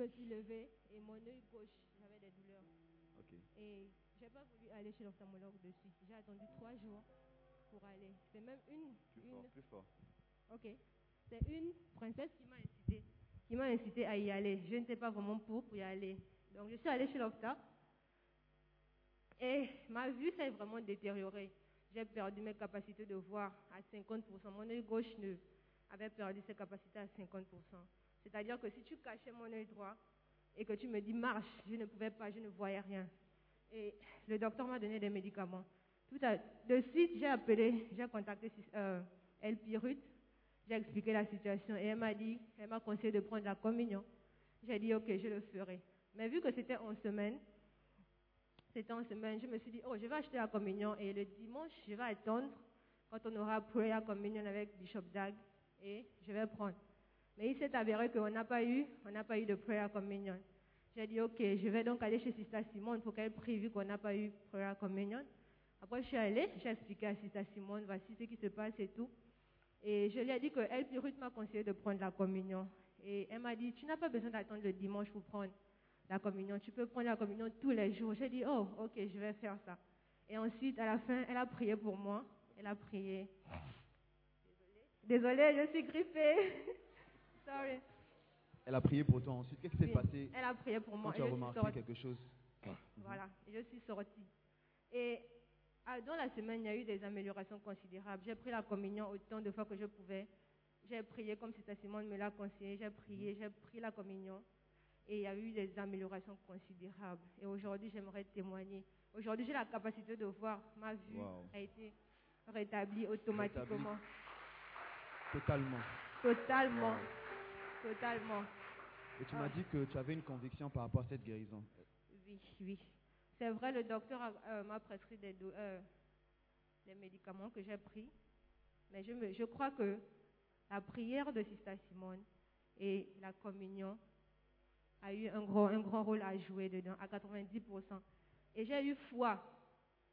Me suis levée et mon œil gauche, j'avais des douleurs. ok. Et j'ai pas voulu aller chez l'ophtalmologue de suite. J'ai attendu trois jours pour aller. C'est même une, Plus une fort, plus fort. Ok. C'est une princesse qui m'a incité, qui m'a incité à y aller. Je ne sais pas vraiment pour, pour y aller. Donc je suis allée chez l'Opta et ma vue s'est vraiment détériorée. J'ai perdu mes capacités de voir à 50%. Mon œil gauche ne avait perdu ses capacités à 50%. C'est-à-dire que si tu cachais mon œil droit et que tu me dis marche, je ne pouvais pas, je ne voyais rien. Et le docteur m'a donné des médicaments. Tout de suite, j'ai appelé, j'ai contacté euh, El Pirut, j'ai expliqué la situation et elle m'a dit, elle m'a conseillé de prendre la communion. J'ai dit ok, je le ferai. Mais vu que c'était en semaine, c'était en semaine, je me suis dit oh, je vais acheter la communion et le dimanche, je vais attendre quand on aura prayer communion avec Bishop Dag et je vais prendre. Mais il s'est avéré qu'on n'a pas eu, on n'a pas eu de prayer communion. J'ai dit ok, je vais donc aller chez Sister Simone pour qu'elle prie vu qu'on n'a pas eu prayer communion. Après, je suis allée, j'ai expliqué à Sister Simone, voici ce qui se passe et tout. Et je lui ai dit que El Pirut m'a conseillé de prendre la communion. Et elle m'a dit, tu n'as pas besoin d'attendre le dimanche pour prendre la communion. Tu peux prendre la communion tous les jours. J'ai dit, oh, ok, je vais faire ça. Et ensuite, à la fin, elle a prié pour moi. Elle a prié. Désolée, je suis grippée. Sorry. Elle a prié pour toi ensuite. Qu'est-ce qui s'est passé Elle a prié pour quand moi. tu et as remarqué quelque chose? Voilà, et je suis sortie. Et ah, dans la semaine, il y a eu des améliorations considérables. J'ai pris la communion autant de fois que je pouvais. J'ai prié comme Sister Simone me l'a conseillé. J'ai prié, j'ai pris la communion. Et il y a eu des améliorations considérables. Et aujourd'hui, j'aimerais témoigner. Aujourd'hui, j'ai la capacité de voir. Ma vue Wow. a été rétablie automatiquement. Totalement. Totalement. Wow. Totalement. Et tu m'as dit que tu avais une conviction par rapport à cette guérison. Oui, oui. C'est vrai, le docteur euh, m'a prescrit des, euh, des médicaments que j'ai pris. Mais je, me, je crois que la prière de Sister Simone et la communion a eu un grand, un grand rôle à jouer dedans, à 90%. Et j'ai eu foi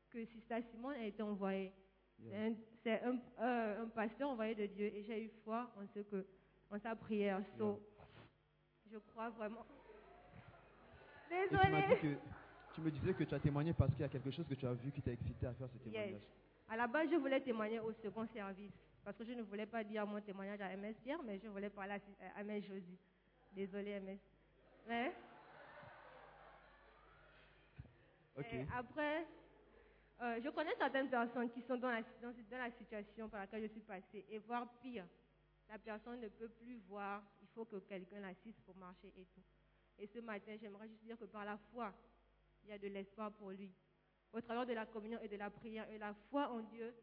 que Sister Simone a été envoyée. Yeah. C'est un- C'est un, euh, un pasteur envoyé de Dieu et j'ai eu foi en ce que, en sa prière. So, Je crois vraiment. Tu Désolée. que tu me disais que tu as témoigné parce qu'il y a quelque chose que tu as vu qui t'a excité à faire ce témoignage. Yes. À la base, je voulais témoigner au second service parce que je ne voulais pas dire mon témoignage à MS Pierre, mais je voulais parler à, à MS Josie. Désolée, MS. Mais et après, euh, je connais certaines personnes qui sont dans la, dans, dans la situation par laquelle je suis passée et voire pire. La personne ne peut plus voir, il faut que quelqu'un l'assiste pour marcher et tout. Et ce matin, j'aimerais juste dire que par la foi, il y a de l'espoir pour lui. Au travers de la communion et de la prière et la foi en Dieu,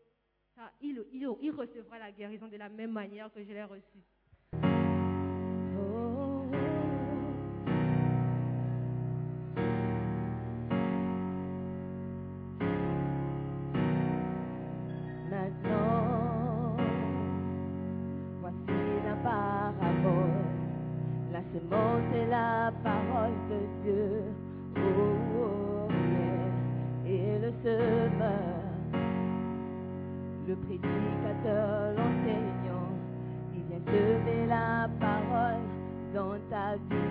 il recevra la guérison de la même manière que je l'ai reçue. le prédicateur, l'enseignant, il vient semer la parole dans ta vie.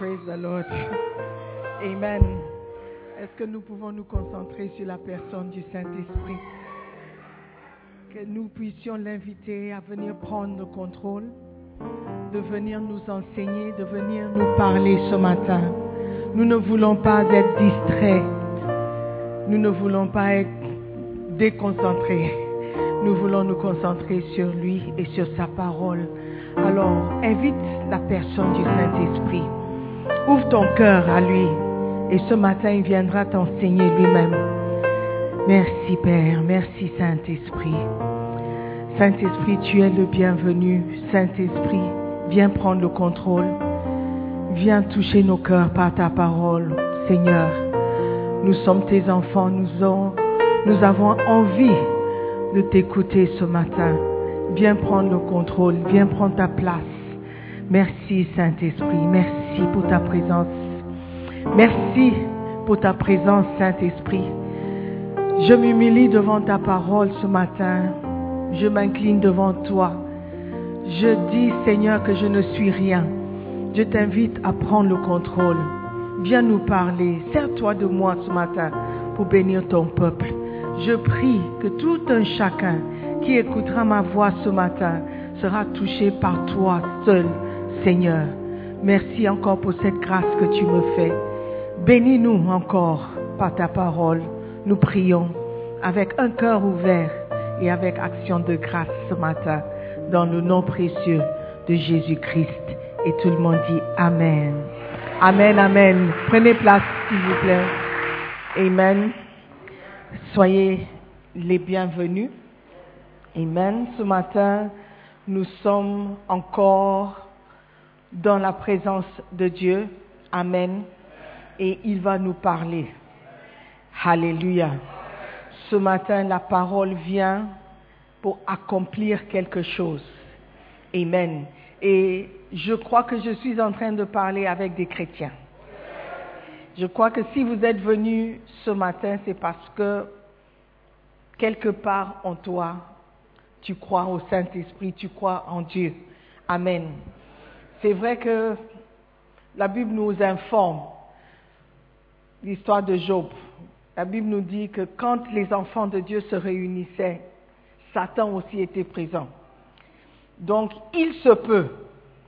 Praise the Lord. Amen. Est-ce que nous pouvons nous concentrer sur la personne du Saint-Esprit? Que nous puissions l'inviter à venir prendre le contrôle, de venir nous enseigner, de venir nous parler ce matin. Nous ne voulons pas être distraits. Nous ne voulons pas être déconcentrés. Nous voulons nous concentrer sur lui et sur sa parole. Alors, invite la personne du Saint-Esprit. Ouvre ton cœur à lui. Et ce matin, il viendra t'enseigner lui-même. Merci Père, merci Saint-Esprit. Saint-Esprit, tu es le bienvenu. Saint-Esprit, viens prendre le contrôle. Viens toucher nos cœurs par ta parole, Seigneur. Nous sommes tes enfants, nous, avons- nous avons envie de t'écouter ce matin. Viens prendre le contrôle, viens prendre ta place. Merci Saint-Esprit, merci pour ta présence. Merci pour ta présence Saint-Esprit. Je m'humilie devant ta parole ce matin. Je m'incline devant toi. Je dis Seigneur que je ne suis rien. Je t'invite à prendre le contrôle. Viens nous parler. Sers-toi de moi ce matin pour bénir ton peuple. Je prie que tout un chacun qui écoutera ma voix ce matin sera touché par toi seul, Seigneur. Merci encore pour cette grâce que tu me fais. Bénis-nous encore par ta parole. Nous prions avec un cœur ouvert et avec action de grâce ce matin dans le nom précieux de Jésus-Christ. Et tout le monde dit Amen. Amen, Amen. Prenez place, s'il vous plaît. Amen. Soyez les bienvenus. Amen. Ce matin, nous sommes encore dans la présence de Dieu. Amen. Et il va nous parler. Alléluia. Ce matin, la parole vient pour accomplir quelque chose. Amen. Et je crois que je suis en train de parler avec des chrétiens. Je crois que si vous êtes venus ce matin, c'est parce que quelque part en toi, tu crois au Saint-Esprit, tu crois en Dieu. Amen. C'est vrai que la Bible nous informe l'histoire de Job. La Bible nous dit que quand les enfants de Dieu se réunissaient, Satan aussi était présent. Donc, il se peut,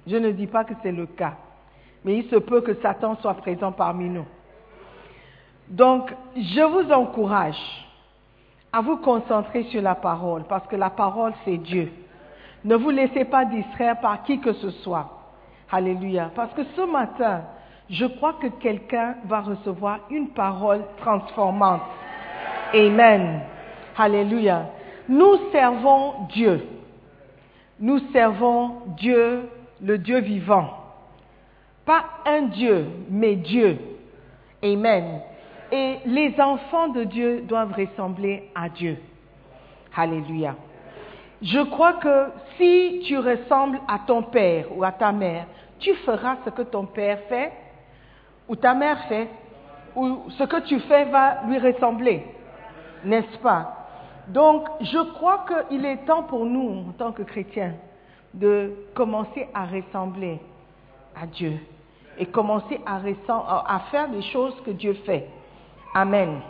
je ne dis pas que c'est le cas, mais il se peut que Satan soit présent parmi nous. Donc, je vous encourage à vous concentrer sur la parole, parce que la parole, c'est Dieu. Ne vous laissez pas distraire par qui que ce soit. Alléluia. Parce que ce matin, je crois que quelqu'un va recevoir une parole transformante. Amen. Alléluia. Nous servons Dieu. Nous servons Dieu, le Dieu vivant. Pas un Dieu, mais Dieu. Amen. Et les enfants de Dieu doivent ressembler à Dieu. Alléluia. Je crois que si tu ressembles à ton père ou à ta mère, tu feras ce que ton père fait ou ta mère fait, ou ce que tu fais va lui ressembler. N'est-ce pas? Donc, je crois qu'il est temps pour nous, en tant que chrétiens, de commencer à ressembler à Dieu et commencer à, faire les choses que Dieu fait. Amen.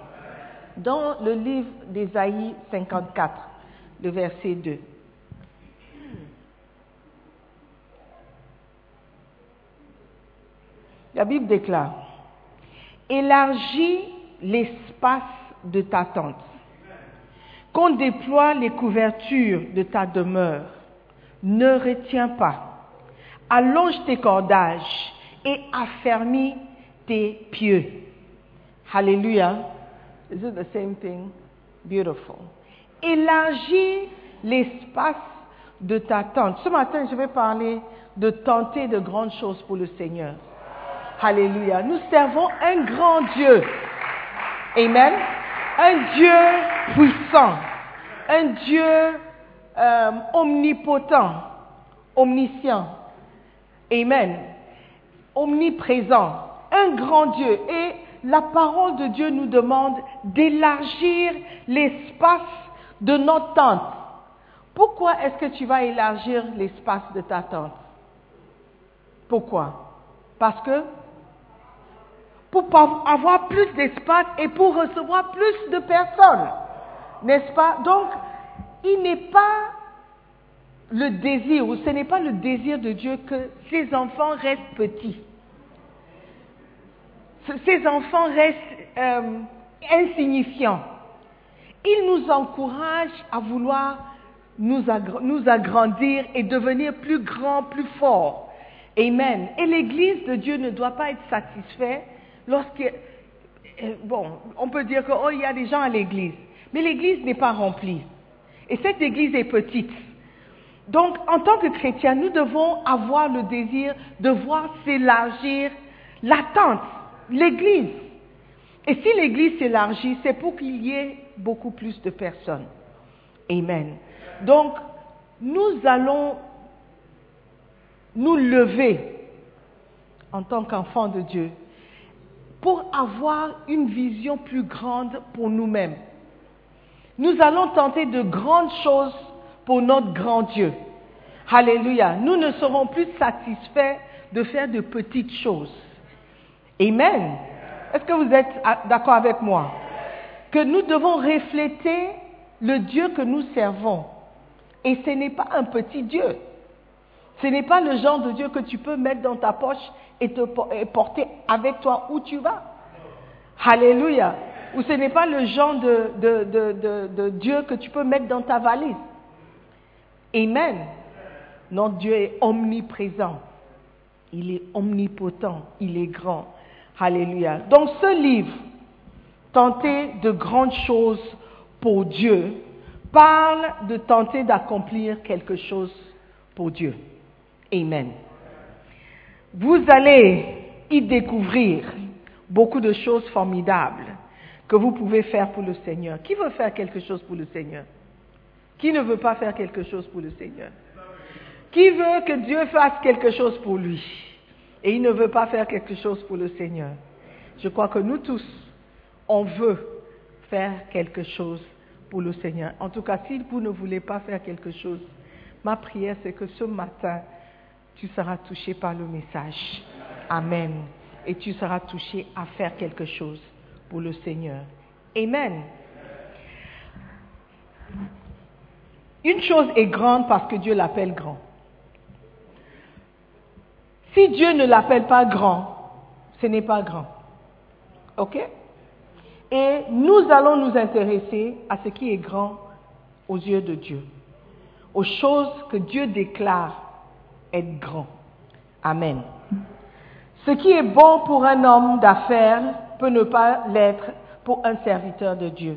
Dans le livre d'Ésaïe 54, le verset 2. La Bible déclare, élargis l'espace de ta tente, qu'on déploie les couvertures de ta demeure, ne retiens pas, allonge tes cordages et affermis tes pieux. Alléluia. Is it the same thing? Beautiful. Élargis l'espace de ta tente. Ce matin, je vais parler de tenter de grandes choses pour le Seigneur. Alléluia. Nous servons un grand Dieu. Amen. Un Dieu puissant. Un Dieu euh, omnipotent. Omniscient. Amen. Omniprésent. Un grand Dieu. Et la parole de Dieu nous demande d'élargir l'espace de notre tente. Pourquoi est-ce que tu vas élargir l'espace de ta tente? Pourquoi? Parce que pour avoir plus d'espace et pour recevoir plus de personnes. N'est-ce pas? Donc, il n'est pas le désir, ou ce n'est pas le désir de Dieu que ses enfants restent petits. Ses enfants restent euh, insignifiants. Il nous encourage à vouloir nous, nous agrandir et devenir plus grands, plus forts. Amen. Et l'Église de Dieu ne doit pas être satisfaite lorsque, euh, bon, on peut dire que, oh, y a des gens à l'Église, mais l'Église n'est pas remplie. Et cette Église est petite. Donc, en tant que chrétiens, nous devons avoir le désir de voir s'élargir l'attente, l'Église. Et si l'Église s'élargit, c'est pour qu'il y ait beaucoup plus de personnes. Amen. Donc, nous allons nous lever en tant qu'enfants de Dieu pour avoir une vision plus grande pour nous-mêmes. Nous allons tenter de grandes choses pour notre grand Dieu. Alléluia. Nous ne serons plus satisfaits de faire de petites choses. Amen. Est-ce que vous êtes d'accord avec moi? Que nous devons refléter le Dieu que nous servons. Et ce n'est pas un petit Dieu. Ce n'est pas le genre de Dieu que tu peux mettre dans ta poche et te porter avec toi où tu vas. Alléluia. Ou ce n'est pas le genre de- de- de- de Dieu que tu peux mettre dans ta valise. Amen. Notre Dieu est omniprésent. Il est omnipotent. Il est grand. Alléluia. Donc ce livre, Tenter de grandes choses pour Dieu, parle de tenter d'accomplir quelque chose pour Dieu. Amen. Vous allez y découvrir beaucoup de choses formidables que vous pouvez faire pour le Seigneur. Qui veut faire quelque chose pour le Seigneur? Qui ne veut pas faire quelque chose pour le Seigneur? Qui veut que Dieu fasse quelque chose pour lui? Et il ne veut pas faire quelque chose pour le Seigneur Je crois que nous tous, on veut faire quelque chose pour le Seigneur. En tout cas, si vous ne voulez pas faire quelque chose, ma prière c'est que ce matin, tu seras touché par le message. Amen. Et tu seras touché à faire quelque chose pour le Seigneur. Amen. Une chose est grande parce que Dieu l'appelle grand. Si Dieu ne l'appelle pas grand, ce n'est pas grand. OK? Et nous allons nous intéresser à ce qui est grand aux yeux de Dieu, aux choses que Dieu déclare être grand. Amen. Ce qui est bon pour un homme d'affaires peut ne pas l'être pour un serviteur de Dieu.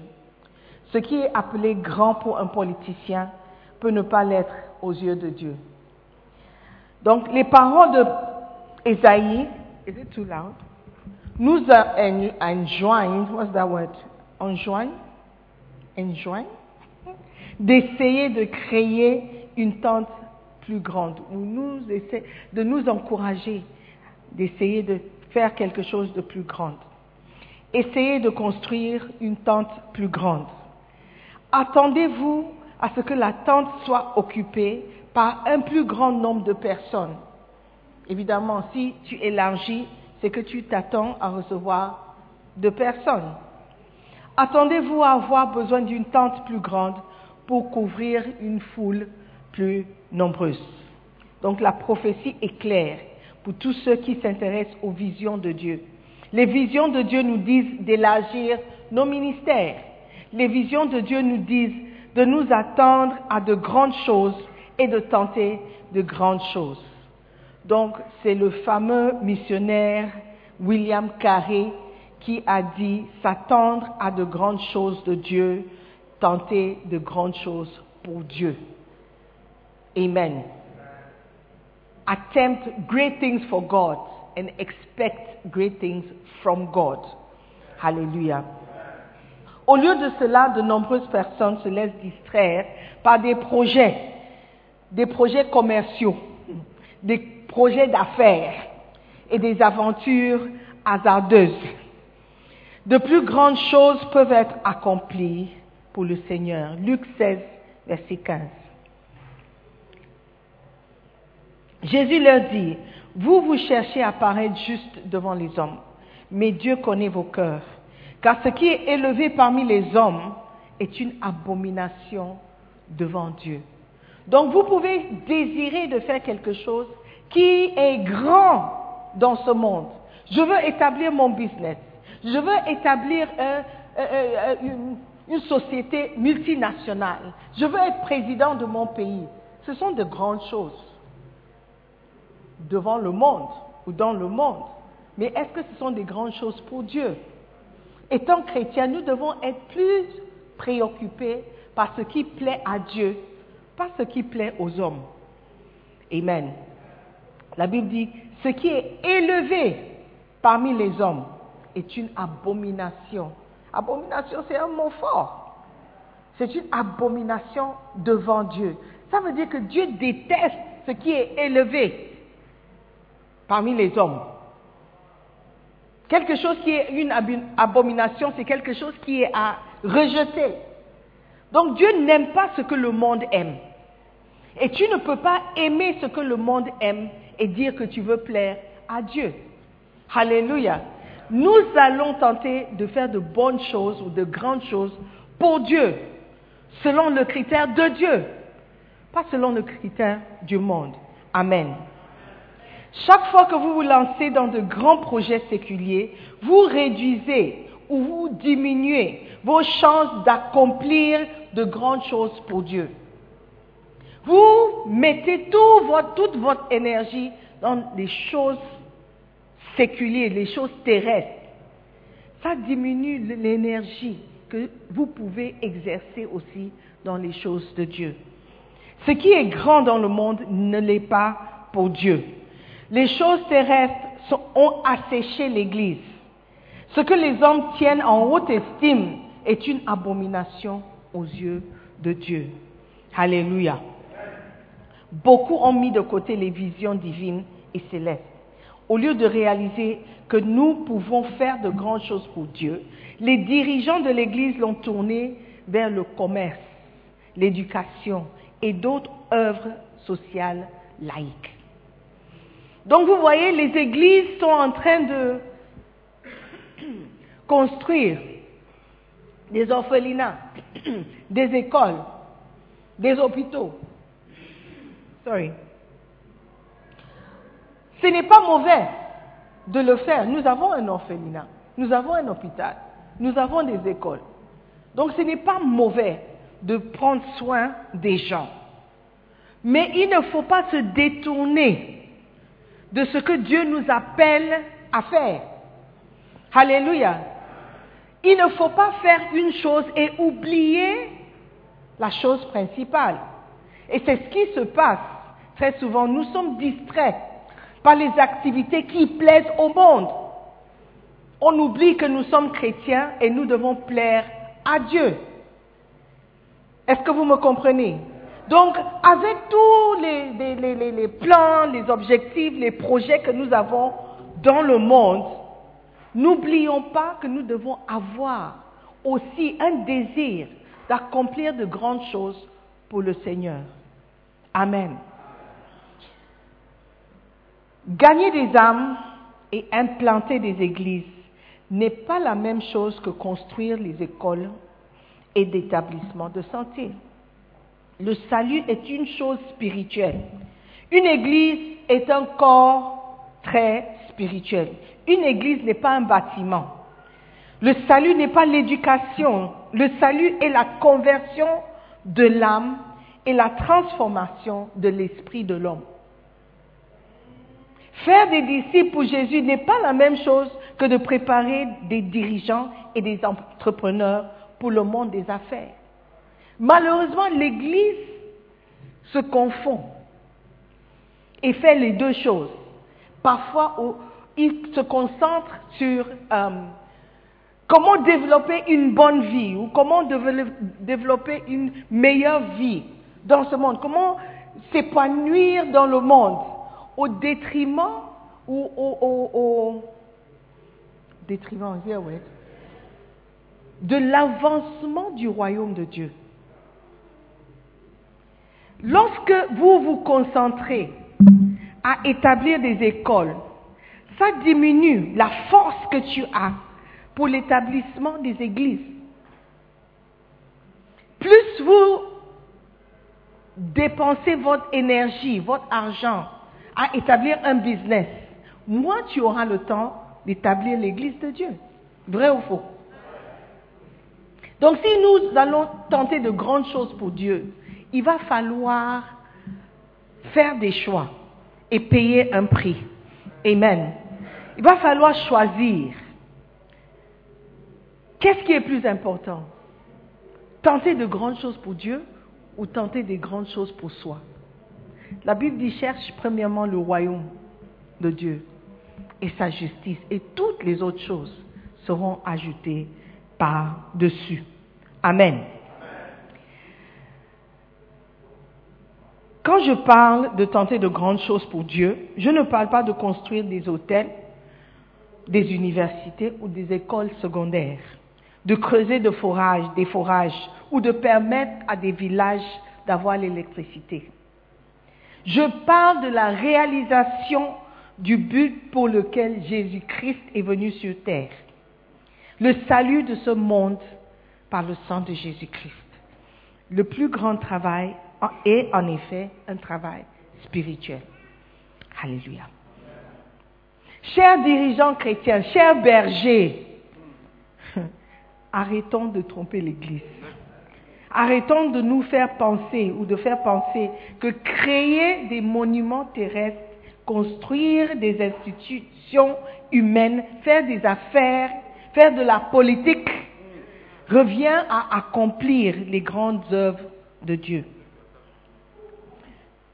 Ce qui est appelé grand pour un politicien peut ne pas l'être aux yeux de Dieu. Donc, les paroles de Ésaïe, is it too loud? Nous en- enjoignent, what's that word? Enjoignent? Enjoignent? D'essayer de créer une tente plus grande, ou nous essaie de nous encourager, d'essayer de faire quelque chose de plus grand. Essayez de construire une tente plus grande. Attendez-vous à ce que la tente soit occupée par un plus grand nombre de personnes. Évidemment, si tu élargis, c'est que tu t'attends à recevoir de personnes. Attendez-vous à avoir besoin d'une tente plus grande pour couvrir une foule plus nombreuse. Donc la prophétie est claire pour tous ceux qui s'intéressent aux visions de Dieu. Les visions de Dieu nous disent d'élargir nos ministères. Les visions de Dieu nous disent de nous attendre à de grandes choses et de tenter de grandes choses. Donc c'est le fameux missionnaire William Carey qui a dit s'attendre à de grandes choses de Dieu, tenter de grandes choses pour Dieu. Amen. Attempt great things for God and expect great things from God. Hallelujah. Au lieu de cela, de nombreuses personnes se laissent distraire par des projets, des projets commerciaux, des projets d'affaires et des aventures hasardeuses. De plus grandes choses peuvent être accomplies pour le Seigneur. Luc 16, verset 15. Jésus leur dit, vous vous cherchez à paraître juste devant les hommes, mais Dieu connaît vos cœurs. Car ce qui est élevé parmi les hommes est une abomination devant Dieu. Donc vous pouvez désirer de faire quelque chose qui est grand dans ce monde. Je veux établir mon business. Je veux établir euh, euh, euh, une, une société multinationale. Je veux être président de mon pays. Ce sont de grandes choses devant le monde ou dans le monde. Mais est-ce que ce sont des grandes choses pour Dieu? Étant chrétiens, nous devons être plus préoccupés par ce qui plaît à Dieu, pas ce qui plaît aux hommes. Amen. La Bible dit, ce qui est élevé parmi les hommes est une abomination. Abomination, c'est un mot fort. C'est une abomination devant Dieu. Ça veut dire que Dieu déteste ce qui est élevé parmi les hommes. Quelque chose qui est une abomination, c'est quelque chose qui est à rejeter. Donc Dieu n'aime pas ce que le monde aime. Et tu ne peux pas aimer ce que le monde aime et dire que tu veux plaire à Dieu. Alléluia. Nous allons tenter de faire de bonnes choses ou de grandes choses pour Dieu, selon le critère de Dieu, pas selon le critère du monde. Amen. Chaque fois que vous vous lancez dans de grands projets séculiers, vous réduisez ou vous diminuez vos chances d'accomplir de grandes choses pour Dieu. Vous mettez toute votre énergie dans les choses séculières, les choses terrestres. Ça diminue l'énergie que vous pouvez exercer aussi dans les choses de Dieu. Ce qui est grand dans le monde ne l'est pas pour Dieu. Les choses terrestres ont asséché l'Église. Ce que les hommes tiennent en haute estime est une abomination aux yeux de Dieu. Alléluia. Beaucoup ont mis de côté les visions divines et célestes. Au lieu de réaliser que nous pouvons faire de grandes choses pour Dieu, les dirigeants de l'Église l'ont tourné vers le commerce, l'éducation et d'autres œuvres sociales laïques. Donc vous voyez, les églises sont en train de construire des orphelinats, des écoles, des hôpitaux. Sorry. Ce n'est pas mauvais de le faire. Nous avons un orphelinat, nous avons un hôpital, nous avons des écoles. Donc ce n'est pas mauvais de prendre soin des gens. Mais il ne faut pas se détourner de ce que Dieu nous appelle à faire. Alléluia. Il ne faut pas faire une chose et oublier la chose principale. Et c'est ce qui se passe très souvent. Nous sommes distraits par les activités qui plaisent au monde. On oublie que nous sommes chrétiens et nous devons plaire à Dieu. Est-ce que vous me comprenez? Donc, avec tous les, plans, les objectifs, les projets que nous avons dans le monde, n'oublions pas que nous devons avoir aussi un désir d'accomplir de grandes choses pour le Seigneur. Amen. Gagner des âmes et implanter des églises n'est pas la même chose que construire les écoles et d'établissements de santé. Le salut est une chose spirituelle. Une église est un corps très spirituel. Une église n'est pas un bâtiment. Le salut n'est pas l'éducation. Le salut est la conversion de l'âme et la transformation de l'esprit de l'homme. Faire des disciples pour Jésus n'est pas la même chose que de préparer des dirigeants et des entrepreneurs pour le monde des affaires. Malheureusement, l'Église se confond et fait les deux choses. Parfois, il se concentre sur euh, comment développer une bonne vie ou comment développer une meilleure vie dans ce monde, comment s'épanouir dans le monde au détriment ou au, détriment, de l'avancement du royaume de Dieu. Lorsque vous vous concentrez à établir des écoles, ça diminue la force que tu as pour l'établissement des églises. Plus vous dépensez votre énergie, votre argent à établir un business, moins tu auras le temps d'établir l'église de Dieu. Vrai ou faux? Donc si nous allons tenter de grandes choses pour Dieu, il va falloir faire des choix et payer un prix. Amen. Il va falloir choisir. Qu'est-ce qui est plus important? Tenter de grandes choses pour Dieu ou tenter des grandes choses pour soi? La Bible dit cherche premièrement le royaume de Dieu et sa justice et toutes les autres choses seront ajoutées par-dessus. Amen. Quand je parle de tenter de grandes choses pour Dieu, je ne parle pas de construire des hôtels, des universités ou des écoles secondaires, de creuser de forages, des forages ou de permettre à des villages d'avoir l'électricité. Je parle de la réalisation du but pour lequel Jésus-Christ est venu sur terre. Le salut de ce monde par le sang de Jésus-Christ. Le plus grand travail est en effet un travail spirituel. Alléluia. Chers dirigeants chrétiens, chers bergers, arrêtons de tromper l'Église. Arrêtons de nous faire penser ou de faire penser que créer des monuments terrestres, construire des institutions humaines, faire des affaires, faire de la politique, revient à accomplir les grandes œuvres de Dieu.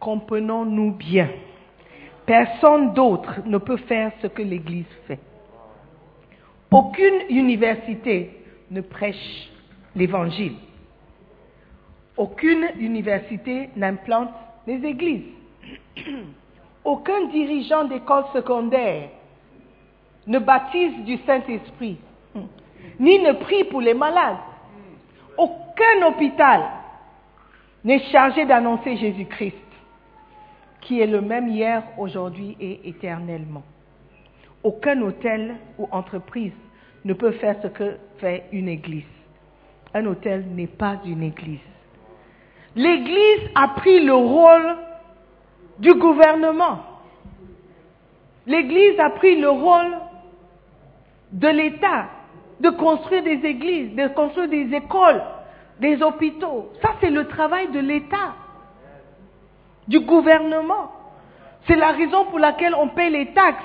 Comprenons-nous bien. Personne d'autre ne peut faire ce que l'Église fait. Aucune université ne prêche l'Évangile. Aucune université n'implante les églises. Aucun dirigeant d'école secondaire ne baptise du Saint-Esprit, ni ne prie pour les malades. Aucun hôpital n'est chargé d'annoncer Jésus-Christ, qui est le même hier, aujourd'hui et éternellement. Aucun hôtel ou entreprise ne peut faire ce que fait une église. Un hôtel n'est pas une église. L'église a pris le rôle du gouvernement. L'église a pris le rôle de l'État, de construire des églises, de construire des écoles, des hôpitaux. Ça, c'est le travail de l'État, du gouvernement. C'est la raison pour laquelle on paie les taxes.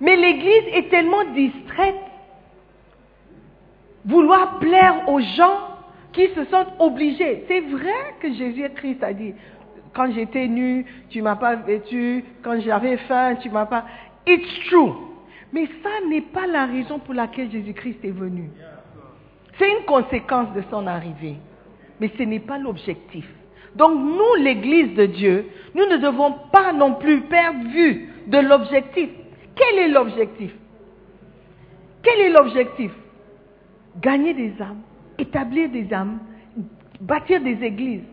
Mais l'Église est tellement distraite, vouloir plaire aux gens qui se sentent obligés. C'est vrai que Jésus-Christ a dit, quand j'étais nu, tu m'as pas vêtu, quand j'avais faim, tu m'as pas... It's true. Mais ça n'est pas la raison pour laquelle Jésus-Christ est venu. C'est une conséquence de son arrivée. Mais ce n'est pas l'objectif. Donc nous, l'Église de Dieu, nous ne devons pas non plus perdre vue de l'objectif. Quel est l'objectif? Quel est l'objectif? Gagner des âmes, établir des âmes, bâtir des églises.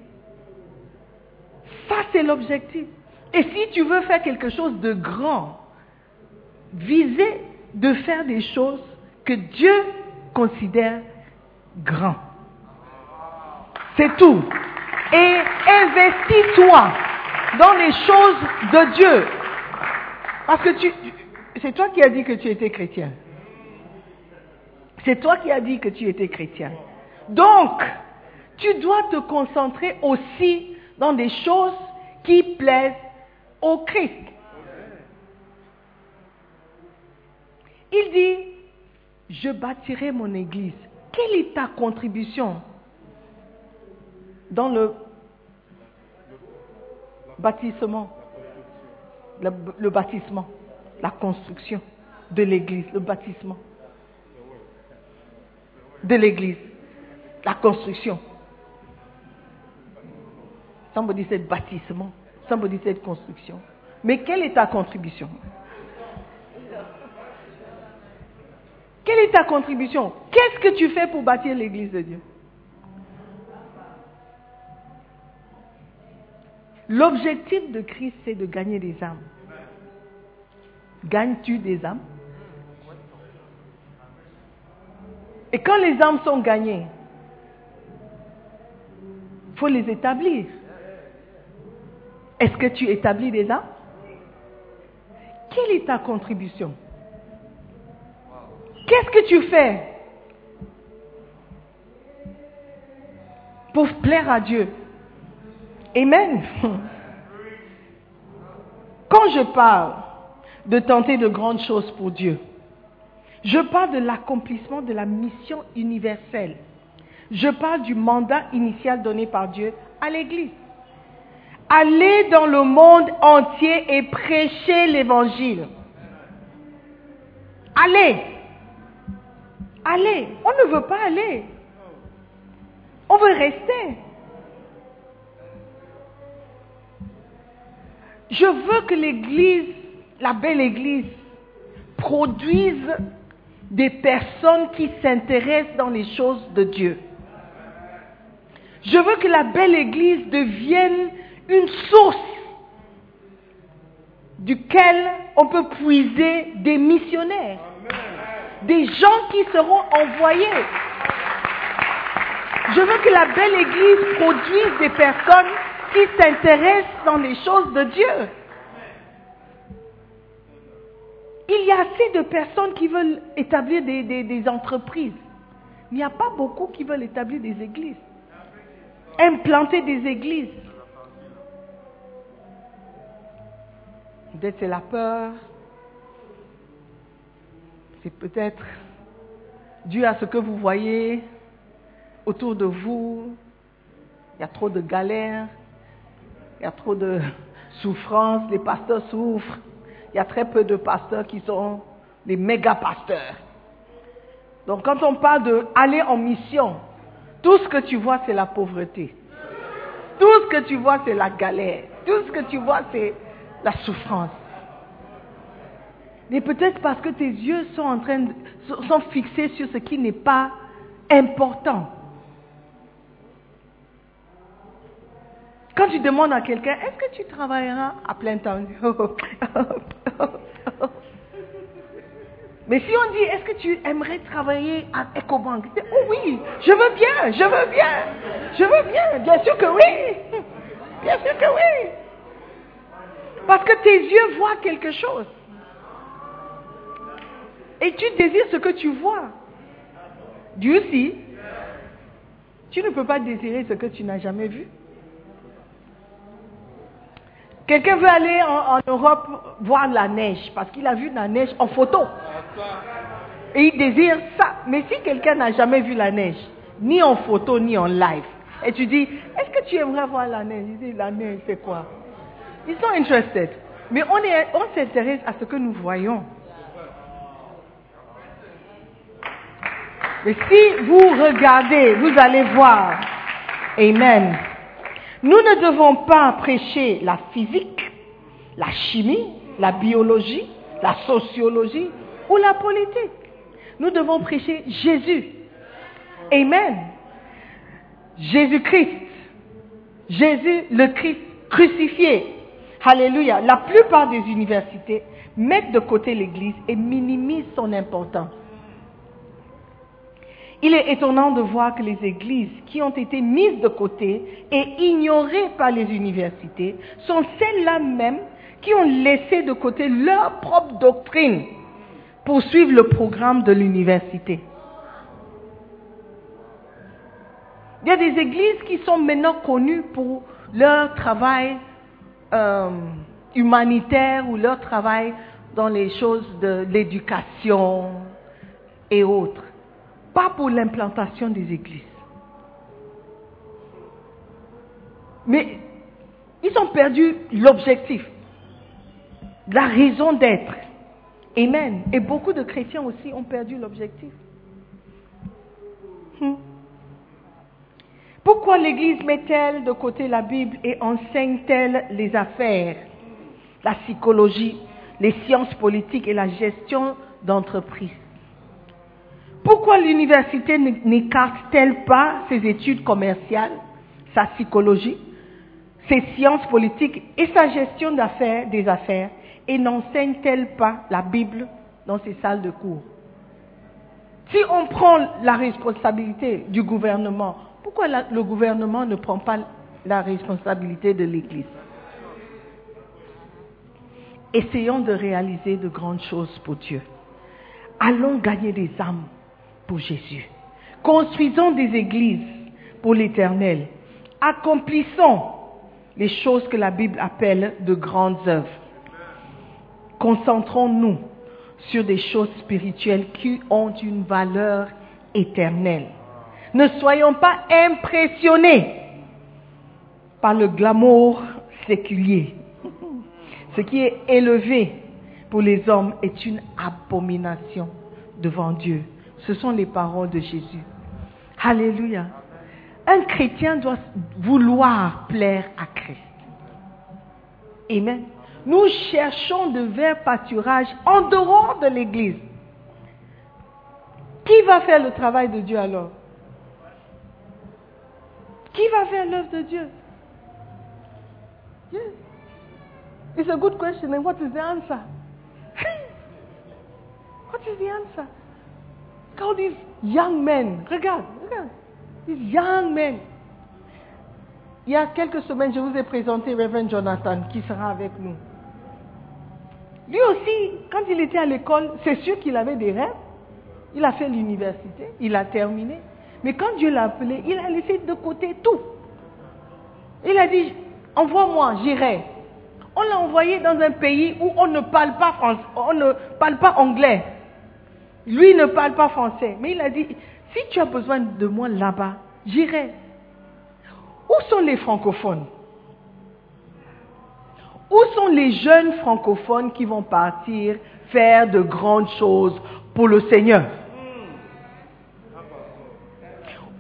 Ça, c'est l'objectif. Et si tu veux faire quelque chose de grand, visez de faire des choses que Dieu considère grand. C'est tout. Et investis-toi dans les choses de Dieu. Parce que tu, c'est toi qui as dit que tu étais chrétien. C'est toi qui as dit que tu étais chrétien. Donc, tu dois te concentrer aussi dans des choses qui plaisent au Christ. Il dit, je bâtirai mon église. Quelle est ta contribution? Dans le bâtissement le, bâtissement, la construction de l'église, le bâtissement de l'église, la construction. Somebody said bâtissement, somebody said construction. Mais quelle est ta contribution? Quelle est ta contribution? Qu'est-ce que tu fais pour bâtir l'église de Dieu? L'objectif de Christ, c'est de gagner des âmes. Gagnes-tu des âmes? Et quand les âmes sont gagnées, il faut les établir. Est-ce que tu établis des âmes? Quelle est ta contribution? Qu'est-ce que tu fais pour plaire à Dieu? Amen. Quand je parle de tenter de grandes choses pour Dieu, je parle de l'accomplissement de la mission universelle. Je parle du mandat initial donné par Dieu à l'Église. Aller dans le monde entier et prêcher l'Évangile. Allez. Allez. On ne veut pas aller. On veut rester. Je veux que l'Église, la belle Église, produise des personnes qui s'intéressent dans les choses de Dieu. Je veux que la belle Église devienne une source duquel on peut puiser des missionnaires, des gens qui seront envoyés. Je veux que la belle Église produise des personnes qui s'intéressent dans les choses de Dieu. Il y a assez de personnes qui veulent établir des, entreprises. Il n'y a pas beaucoup qui veulent établir des églises. Implanter des églises. Peut-être c'est la peur. C'est peut-être dû à ce que vous voyez autour de vous. Il y a trop de galères. Il y a trop de souffrances. Les pasteurs souffrent. Il y a très peu de pasteurs qui sont des méga pasteurs. Donc quand on parle de aller en mission, tout ce que tu vois c'est la pauvreté. Tout ce que tu vois c'est la galère. Tout ce que tu vois c'est la souffrance. Mais peut-être parce que tes yeux sont en train de, sont fixés sur ce qui n'est pas important. Quand tu demandes à quelqu'un, est-ce que tu travailleras à plein temps? Oh, oh, oh. Mais si on dit, est-ce que tu aimerais travailler à EcoBank? Oh oui, je veux bien, je veux bien, je veux bien, bien sûr que oui, bien sûr que oui. Parce que tes yeux voient quelque chose. Et tu désires ce que tu vois. Dieu aussi, tu ne peux pas désirer ce que tu n'as jamais vu. Quelqu'un veut aller en, Europe voir la neige parce qu'il a vu la neige en photo. Et il désire ça. Mais si quelqu'un n'a jamais vu la neige, ni en photo, ni en live, et tu dis, est-ce que tu aimerais voir la neige? Il dit, la neige, c'est quoi? Ils sont interested. Mais on, on s'intéresse à ce que nous voyons. Mais si vous regardez, vous allez voir. Amen. Nous ne devons pas prêcher la physique, la chimie, la biologie, la sociologie ou la politique. Nous devons prêcher Jésus. Amen. Jésus-Christ. Jésus le Christ crucifié. Alléluia. La plupart des universités mettent de côté l'Église et minimisent son importance. Il est étonnant de voir que les églises qui ont été mises de côté et ignorées par les universités sont celles-là même qui ont laissé de côté leur propre doctrine pour suivre le programme de l'université. Il y a des églises qui sont maintenant connues pour leur travail euh, humanitaire ou leur travail dans les choses de l'éducation et autres pas pour l'implantation des églises. Mais ils ont perdu l'objectif, la raison d'être. Amen. Et beaucoup de chrétiens aussi ont perdu l'objectif. Hmm. Pourquoi l'Église met-elle de côté la Bible et enseigne-t-elle les affaires, la psychologie, les sciences politiques et la gestion d'entreprise? Pourquoi l'université n'écarte-t-elle pas ses études commerciales, sa psychologie, ses sciences politiques et sa gestion des affaires et n'enseignent-elles pas la Bible dans ces salles de cours? Si on prend la responsabilité du gouvernement, pourquoi le gouvernement ne prend pas la responsabilité de l'Église? Essayons de réaliser de grandes choses pour Dieu. Allons gagner des âmes Jésus. Construisons des églises pour l'Éternel. Accomplissons les choses que la Bible appelle de grandes œuvres. Concentrons-nous sur des choses spirituelles qui ont une valeur éternelle. Ne soyons pas impressionnés par le glamour séculier. Ce qui est élevé pour les hommes est une abomination devant Dieu. Ce sont les paroles de Jésus. Alléluia. Un chrétien doit vouloir plaire à Christ. Amen. Nous cherchons de verts pâturages en dehors de l'Église. Qui va faire le travail de Dieu alors? Qui va faire l'œuvre de Dieu? Yes. It's a good question. And what is the answer? what is the answer? All these young men, regarde, regarde, young men. Il y a quelques semaines, je vous ai présenté Reverend Jonathan qui sera avec nous. Lui aussi, quand il était à l'école, c'est sûr qu'il avait des rêves. Il a fait l'université, il a terminé. Mais quand Dieu l'a appelé, il a laissé de côté tout. Il a dit, envoie-moi, j'irai. On l'a envoyé dans un pays où on ne parle pas français, on ne parle pas anglais. Lui ne parle pas français. Mais il a dit, si tu as besoin de moi là-bas, j'irai. Où sont les francophones? Où sont les jeunes francophones qui vont partir faire de grandes choses pour le Seigneur?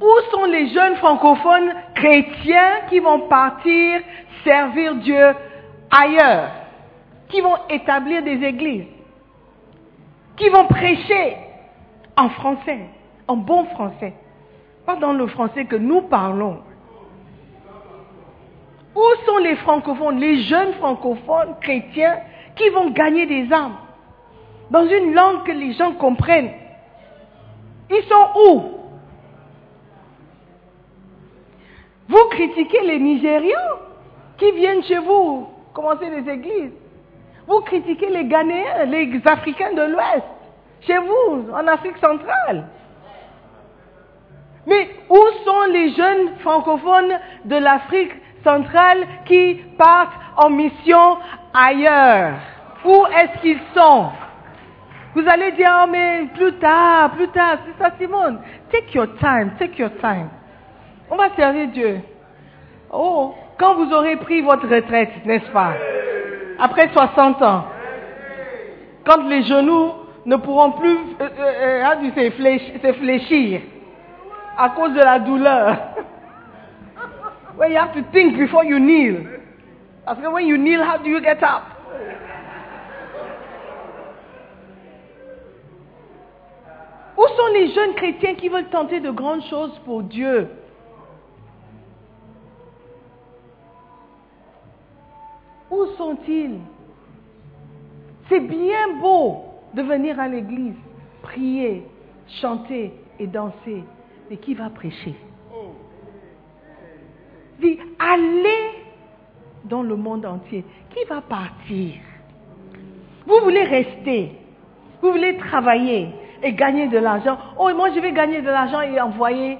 Où sont les jeunes francophones chrétiens qui vont partir servir Dieu ailleurs Qui vont établir des églises? Qui vont prêcher en français, en bon français Pas dans le français que nous parlons. Où sont les francophones, les jeunes francophones chrétiens qui vont gagner des âmes dans une langue que les gens comprennent? Ils sont où? Vous critiquez les Nigérians qui viennent chez vous commencer les églises. Vous critiquez les Ghanéens, les Africains de l'Ouest, chez vous, en Afrique centrale. Mais où sont les jeunes francophones de l'Afrique centrale qui partent en mission ailleurs? Où est-ce qu'ils sont? Vous allez dire, oh, mais plus tard, plus tard, c'est ça Simone. Take your time, take your time. On va servir Dieu. Oh, quand vous aurez pris votre retraite, n'est-ce pas? Après 60 ans. Quand les genoux ne pourront plus euh, euh, euh, se fléchir, à cause de la douleur. When you have to think before you kneel. Parce when you kneel, how do you get up? Où sont les jeunes chrétiens qui veulent tenter de grandes choses pour Dieu? Où sont-ils? C'est bien beau de venir à l'église, prier, chanter et danser. Mais qui va prêcher? Allez dans le monde entier. Qui va partir? Vous voulez rester. Vous voulez travailler et gagner de l'argent. Oh, moi je vais gagner de l'argent et envoyer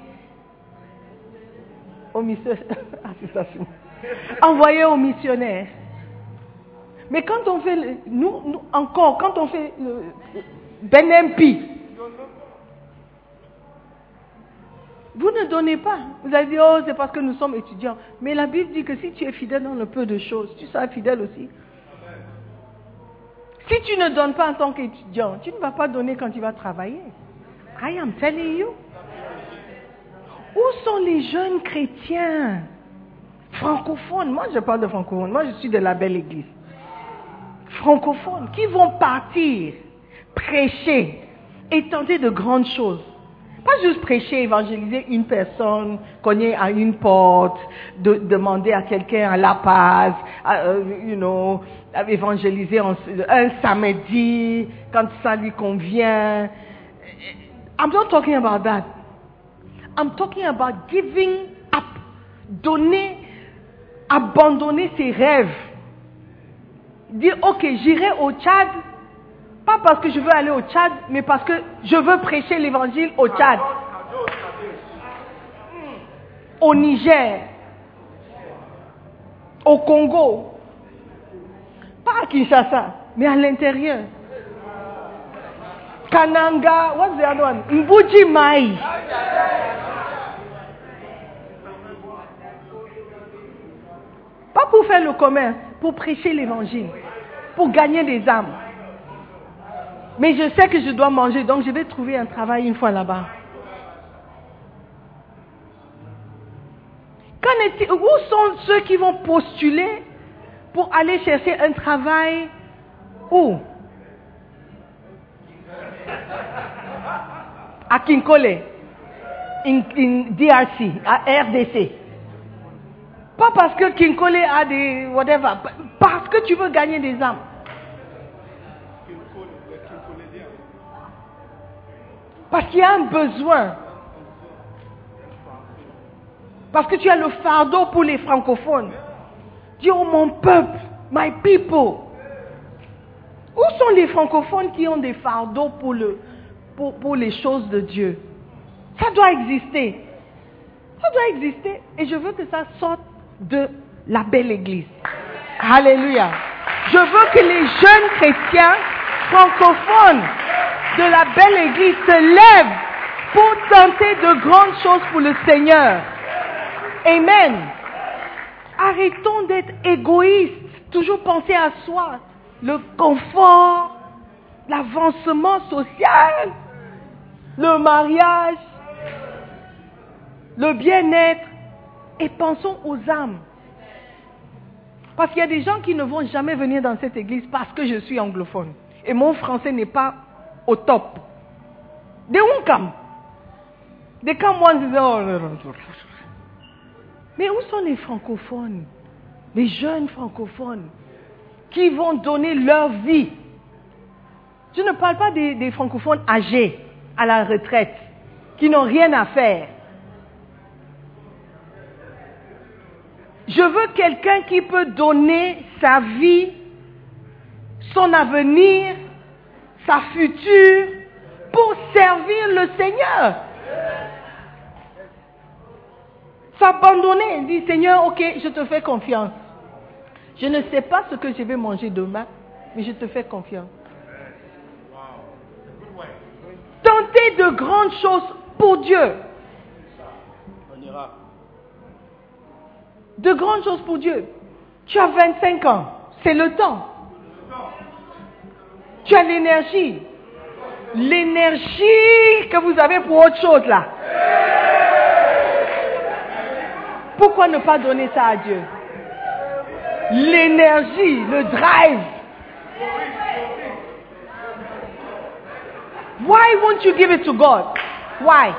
missionnaires. Ah, c'est- envoyer aux missionnaires. Mais quand on fait, nous, nous, encore, quand on fait le BNMP, vous ne donnez pas. Vous allez dire, oh, c'est parce que nous sommes étudiants. Mais la Bible dit que si tu es fidèle dans le peu de choses, tu seras fidèle aussi. Si tu ne donnes pas en tant qu'étudiant, tu ne vas pas donner quand tu vas travailler. I am telling you. Où sont les jeunes chrétiens? Francophones Moi, je parle de francophones. Moi, je suis de la belle église. Francophones qui vont partir, prêcher et tenter de grandes choses. Pas juste prêcher, évangéliser une personne, cogner à une porte, de- demander à quelqu'un à la paz, euh, you know, évangéliser en- un samedi quand ça lui convient. I'm not talking about that. I'm talking about giving up, donner, abandonner ses rêves. Dire, ok, j'irai au Tchad, pas parce que je veux aller au Tchad, mais parce que je veux prêcher l'évangile au Tchad, au Niger, au Congo, pas à Kinshasa, mais à l'intérieur. Kananga, what's the other one? Mbuji Mai. Pas pour faire le commerce, pour prêcher l'évangile, pour gagner des âmes. Mais je sais que je dois manger, donc je vais trouver un travail une fois là-bas. Où sont ceux qui vont postuler pour aller chercher un travail? Où? À Kinkole, in, in DRC, à RDC. Pas parce que Kinkole a des whatever, parce que tu veux gagner des âmes. Parce qu'il y a un besoin. Parce que tu as le fardeau pour les francophones. Dis, oh mon peuple, my people. Où sont les francophones qui ont des fardeaux pour, le, pour, pour les choses de Dieu? Ça doit exister. Ça doit exister. Et je veux que ça sorte de la belle église. Alléluia. Je veux que les jeunes chrétiens francophones de la belle église se lèvent pour tenter de grandes choses pour le Seigneur. Amen. Arrêtons d'être égoïstes, toujours penser à soi, le confort, l'avancement social, le mariage, le bien-être, et pensons aux âmes. Parce qu'il y a des gens qui ne vont jamais venir dans cette église parce que je suis anglophone. Et mon français n'est pas au top. They won't come. They come once. Mais où sont les francophones? Les jeunes francophones qui vont donner leur vie Je ne parle pas des francophones âgés à la retraite qui n'ont rien à faire. Je veux quelqu'un qui peut donner sa vie, son avenir, sa future pour servir le Seigneur. S'abandonner, dire Seigneur, ok, je te fais confiance. Je ne sais pas ce que je vais manger demain, mais je te fais confiance. Tenter de grandes choses pour Dieu. De grandes choses pour Dieu. Tu as 25 ans, c'est le temps. Tu as l'énergie. L'énergie que vous avez pour autre chose là. Pourquoi ne pas donner ça à Dieu? L'énergie, le drive. Why won't you give it to God? Why?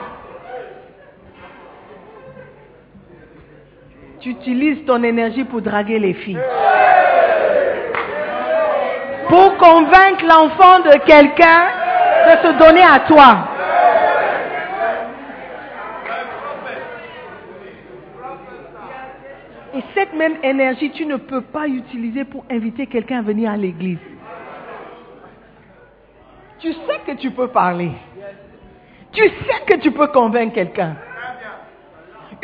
Tu utilises ton énergie pour draguer les filles. Pour convaincre l'enfant de quelqu'un de se donner à toi. Et cette même énergie, tu ne peux pas utiliser pour inviter quelqu'un à venir à l'église. Tu sais que tu peux parler. Tu sais que tu peux convaincre quelqu'un.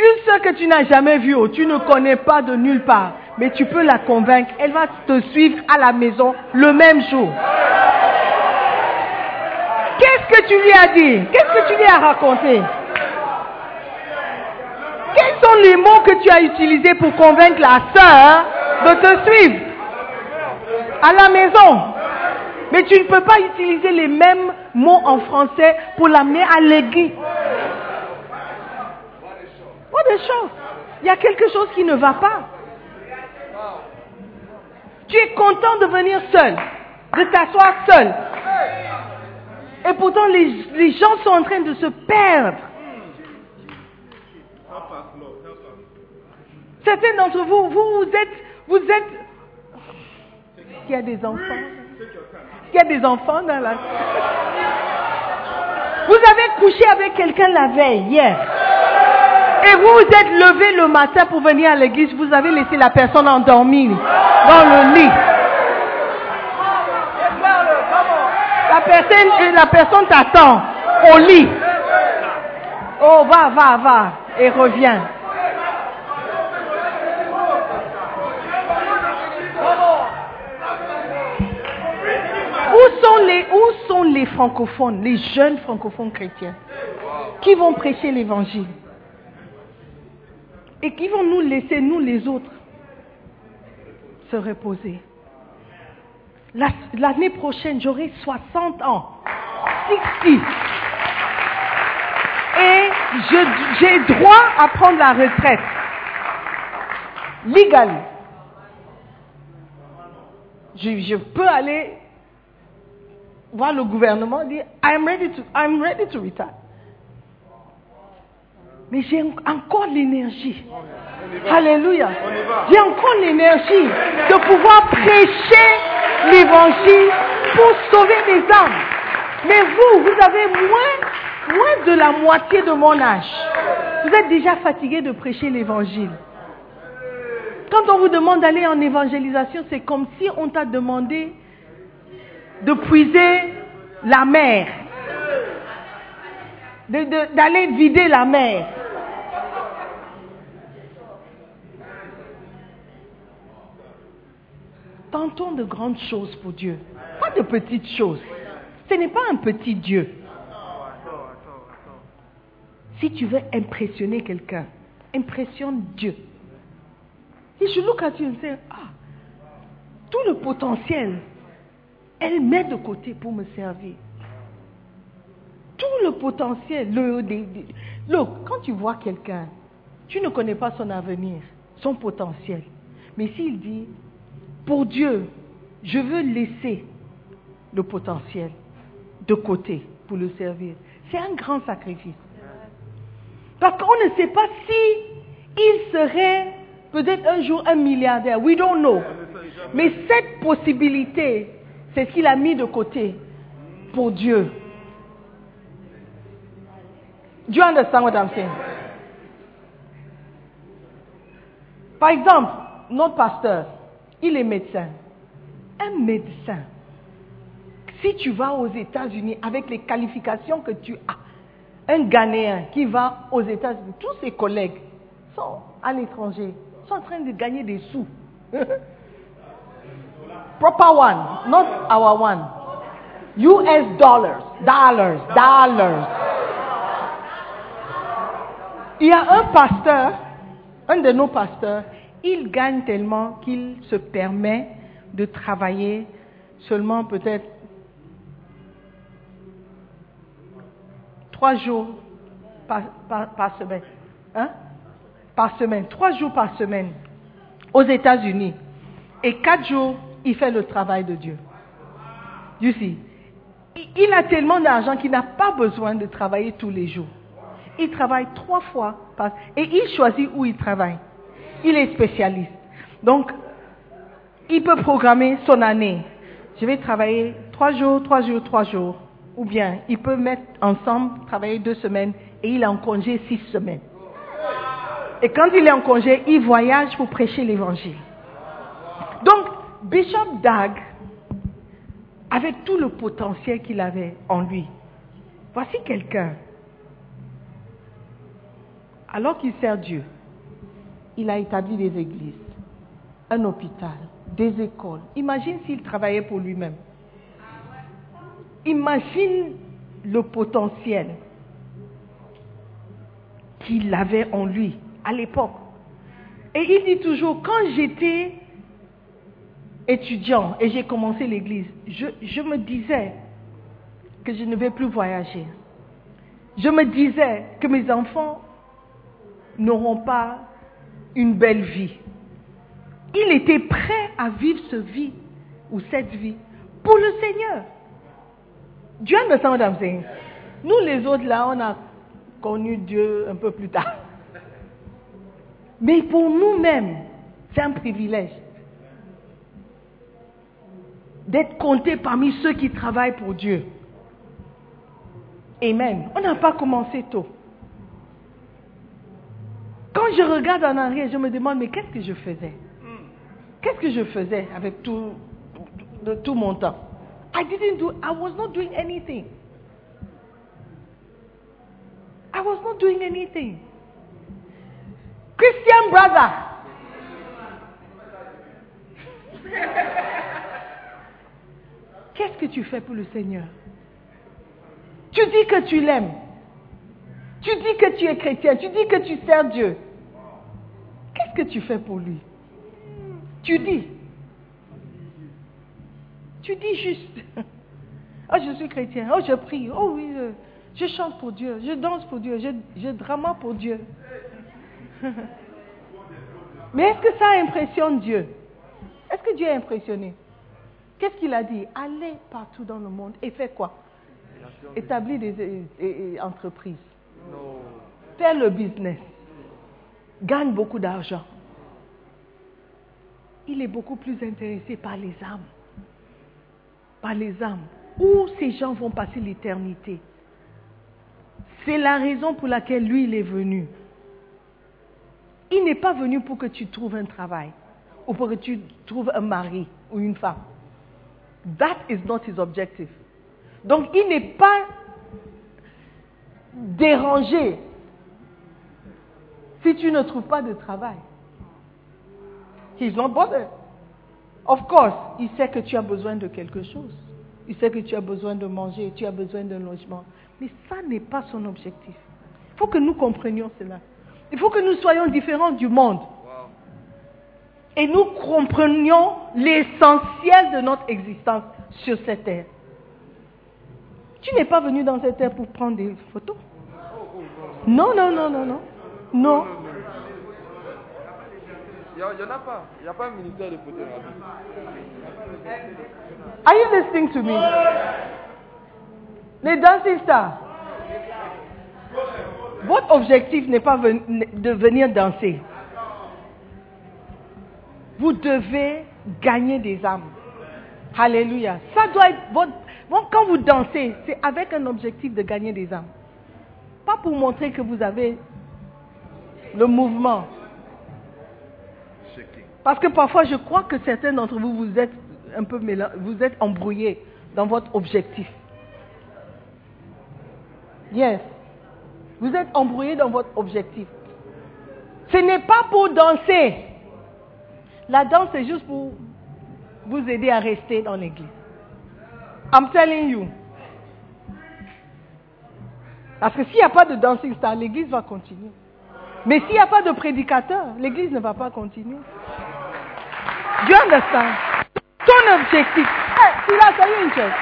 Une soeur que tu n'as jamais vue ou tu ne connais pas de nulle part, mais tu peux la convaincre, elle va te suivre à la maison le même jour. Qu'est-ce que tu lui as dit? Qu'est-ce que tu lui as raconté? Quels sont les mots que tu as utilisés pour convaincre la sœur de te suivre à la maison? Mais tu ne peux pas utiliser les mêmes mots en français pour l'amener à l'église. Il y a quelque chose qui ne va pas. Tu es content de venir seul, de t'asseoir seul. Et pourtant, les, les gens sont en train de se perdre. Certains d'entre vous, vous, vous êtes, vous êtes. Il y a des enfants. Il y a des enfants dans la. Vous avez couché avec quelqu'un la veille, hier. Et vous vous êtes levé le matin pour venir à l'église, vous avez laissé la personne endormie dans le lit. La personne, la personne t'attend au lit. Oh, va, va, va, et reviens. Où sont les, où sont les francophones, les jeunes francophones chrétiens qui vont prêcher l'évangile? Et qui vont nous laisser, nous les autres, se reposer? La- L'année prochaine, j'aurai 60 ans. 60. Et j'ai droit à prendre la retraite. Légal. Je, je peux aller voir le gouvernement et dire I'm ready to, I'm ready to retire. Mais j'ai en- encore l'énergie. Alléluia. J'ai encore l'énergie de pouvoir prêcher l'évangile pour sauver des âmes. Mais vous, vous avez moins, moins de la moitié de mon âge. Vous êtes déjà fatigué de prêcher l'évangile. Quand on vous demande d'aller en évangélisation, c'est comme si on t'a demandé de puiser la mer, de- de- d'aller vider la mer. Tentons de grandes choses pour Dieu, pas de petites choses. Ce n'est pas un petit Dieu. Si tu veux impressionner quelqu'un, impressionne Dieu. Et je look at you and say, ah, tout le potentiel, elle met de côté pour me servir. Tout le potentiel, le, look, quand tu vois quelqu'un, tu ne connais pas son avenir, son potentiel. Mais s'il dit, pour Dieu, je veux laisser le potentiel de côté pour le servir, c'est un grand sacrifice. Parce qu'on ne sait pas si il serait peut-être un jour un milliardaire. We don't know. Mais cette possibilité, c'est ce qu'il a mis de côté pour Dieu. Do you understand what I'm saying? Par exemple, notre pasteur, il est médecin. Un médecin. Si tu vas aux États-Unis avec les qualifications que tu as, un Ghanéen qui va aux États-Unis, tous ses collègues sont à l'étranger, sont en train de gagner des sous. Proper one, not our one. US dollars, dollars, dollars. Il y a un pasteur, un de nos pasteurs, il gagne tellement qu'il se permet de travailler seulement peut-être trois jours par, semaine. Hein? Par semaine, trois jours par semaine aux États-Unis. Et quatre jours, il fait le travail de Dieu. You see? Il- a tellement d'argent qu'il n'a pas besoin de travailler tous les jours. Il travaille trois fois et il choisit où il travaille. Il est spécialiste. Donc, il peut programmer son année. Je vais travailler trois jours, trois jours, trois jours. Ou bien, il peut mettre ensemble, travailler deux semaines et il est en congé six semaines. Et quand il est en congé, il voyage pour prêcher l'évangile. Donc, Bishop Dag, avec tout le potentiel qu'il avait en lui, voici quelqu'un. Alors qu'il sert Dieu, il a établi des églises, un hôpital, des écoles. Imagine s'il travaillait pour lui-même. Imagine le potentiel qu'il avait en lui à l'époque. Et il dit toujours, quand j'étais étudiant et j'ai commencé l'église, je, je me disais que je ne vais plus voyager. Je me disais que mes enfants n'auront pas une belle vie. Il était prêt à vivre ce vie ou cette vie pour le Seigneur. Understand what I'm saying? Nous, les autres, là, on a connu Dieu un peu plus tard. Mais pour nous-mêmes, c'est un privilège d'être comptés parmi ceux qui travaillent pour Dieu. Amen. On n'a pas commencé tôt. Quand je regarde en arrière, je me demande, mais qu'est-ce que je faisais? Qu'est-ce que je faisais avec tout, de tout mon temps? I didn't do, I was not doing anything. I was not doing anything. Christian brother. Qu'est-ce que tu fais pour le Seigneur? Tu dis que tu l'aimes. Tu dis que tu es chrétien. Tu dis que tu sers Dieu. Qu'est-ce que tu fais pour lui? Tu dis. Tu dis juste. Oh, je suis chrétien. Oh, je prie. Oh oui, je, je chante pour Dieu. Je danse pour Dieu. Je, je drame pour Dieu. Mais est-ce que ça impressionne Dieu? Est-ce que Dieu est impressionné? Qu'est-ce qu'il a dit? Allez partout dans le monde et faites quoi? Des- des entreprises. Faire le business. Gagne beaucoup d'argent. Il est beaucoup plus intéressé par les âmes. Par les âmes. Où ces gens vont passer l'éternité? C'est la raison pour laquelle lui, il est venu. Il n'est pas venu pour que tu trouves un travail ou pour que tu trouves un mari ou une femme. That is not his objective. Donc il n'est pas dérangé si tu ne trouves pas de travail. He's not bothered. Of course, il sait que tu as besoin de quelque chose. Il sait que tu as besoin de manger, tu as besoin d'un logement. Mais ça n'est pas son objectif. Il faut que nous comprenions cela. Il faut que nous soyons différents du monde. Et nous comprenions l'essentiel de notre existence sur cette terre. Tu n'es pas venu dans cette terre pour prendre des photos. Non, non, non, non, non. Non. Il n'y en a pas. Il n'y a pas un ministère de photographie. Are you listening to me? Les dancing stars. Votre objectif n'est pas de venir danser. Vous devez gagner des âmes. Alléluia. Ça doit être votre... bon, quand vous dansez, c'est avec un objectif de gagner des âmes. Pas pour montrer que vous avez le mouvement. Parce que parfois, je crois que certains d'entre vous, vous êtes un peu vous êtes embrouillés dans votre objectif. Yes. Vous êtes embrouillés dans votre objectif. Ce n'est pas pour danser. La danse, c'est juste pour vous aider à rester dans l'église. I'm telling you. Parce que s'il n'y a pas de dancing star, l'église va continuer. Mais s'il n'y a pas de prédicateur, l'église ne va pas continuer. You understand? Ton objectif. Hey, tu l'as, ça y une chose.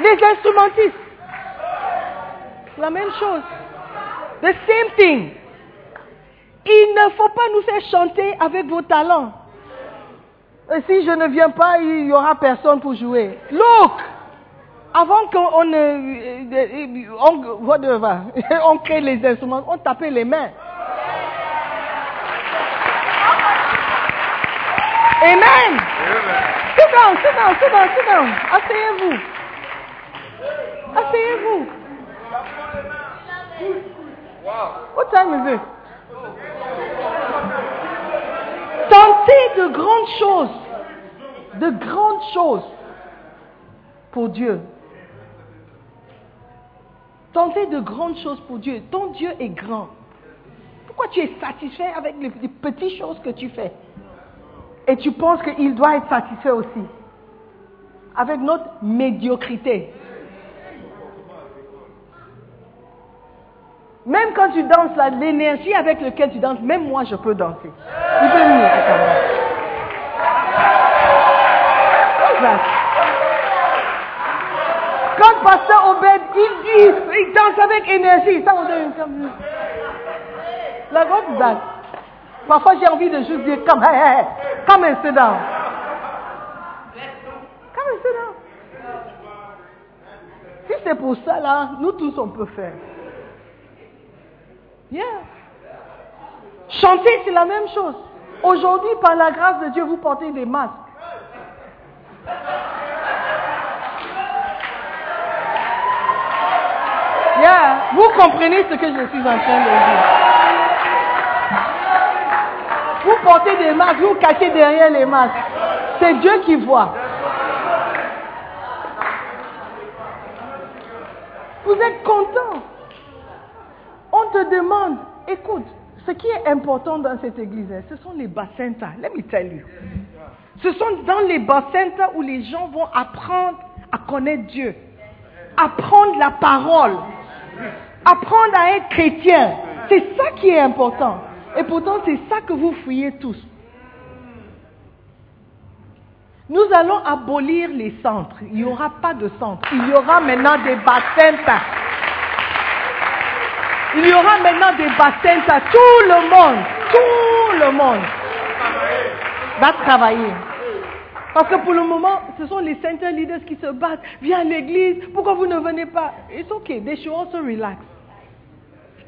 Les instrumentistes. La même chose. The same thing. Il ne faut pas nous faire chanter avec vos talents. Et si je ne viens pas, il n'y aura personne pour jouer. Look! Avant qu'on ne, euh, on, whatever, on crée les instruments, on tapait les mains. Amen. Sit down, sit down, sit down, sit down. Asseyez-vous. Asseyez-vous. What time is it? Tentez de grandes choses. De grandes choses pour Dieu. Tentez de grandes choses pour Dieu. Ton Dieu est grand. Pourquoi tu es satisfait avec les, les petites choses que tu fais? Et tu penses qu'il doit être satisfait aussi avec notre médiocrité. Même quand tu danses, l'énergie avec laquelle tu danses, même moi je peux danser. Tu peux venir? Quand Pasteur Obed, il danse avec énergie, ça on donne comme La what's that? Parfois j'ai envie de juste dire, hey, hey, come and sit down. maintenant. Si c'est pour ça, là, nous tous, on peut faire. Yeah. Chanter, c'est la même chose. Aujourd'hui, par la grâce de Dieu, vous portez des masques. Yeah. Vous comprenez ce que je suis en train de dire. Vous portez des masques, vous cachez derrière les masques. C'est Dieu qui voit. Vous êtes content. Te demande, écoute, ce qui est important dans cette église, ce sont les bassins. Let me tell you. Ce sont dans les bassins où les gens vont apprendre à connaître Dieu, apprendre la parole, apprendre à être chrétien. C'est ça qui est important. Et pourtant, c'est ça que vous fouillez tous. Nous allons abolir les centres. Il n'y aura pas de centre. Il y aura maintenant des bassins. Il y aura maintenant des bassins. Tout le monde, tout le monde va travailler. Parce que pour le moment, ce sont les center leaders qui se battent. Viens à l'église, pourquoi vous ne venez pas? It's okay, they should also relax.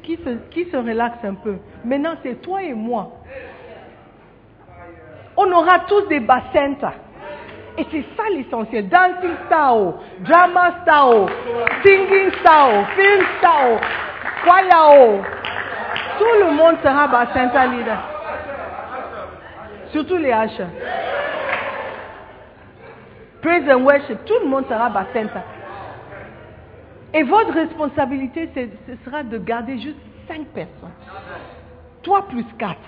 Qui se, qui se relaxe un peu? Maintenant, c'est toi et moi. On aura tous des bassins. Et c'est ça l'essentiel. Dancing style, drama style, singing style, film style, choir. Tout le monde sera bassin leader. Surtout les H. Praise and worship, tout le monde sera bassin. Et votre responsabilité, ce sera de garder juste cinq personnes. Toi plus quatre.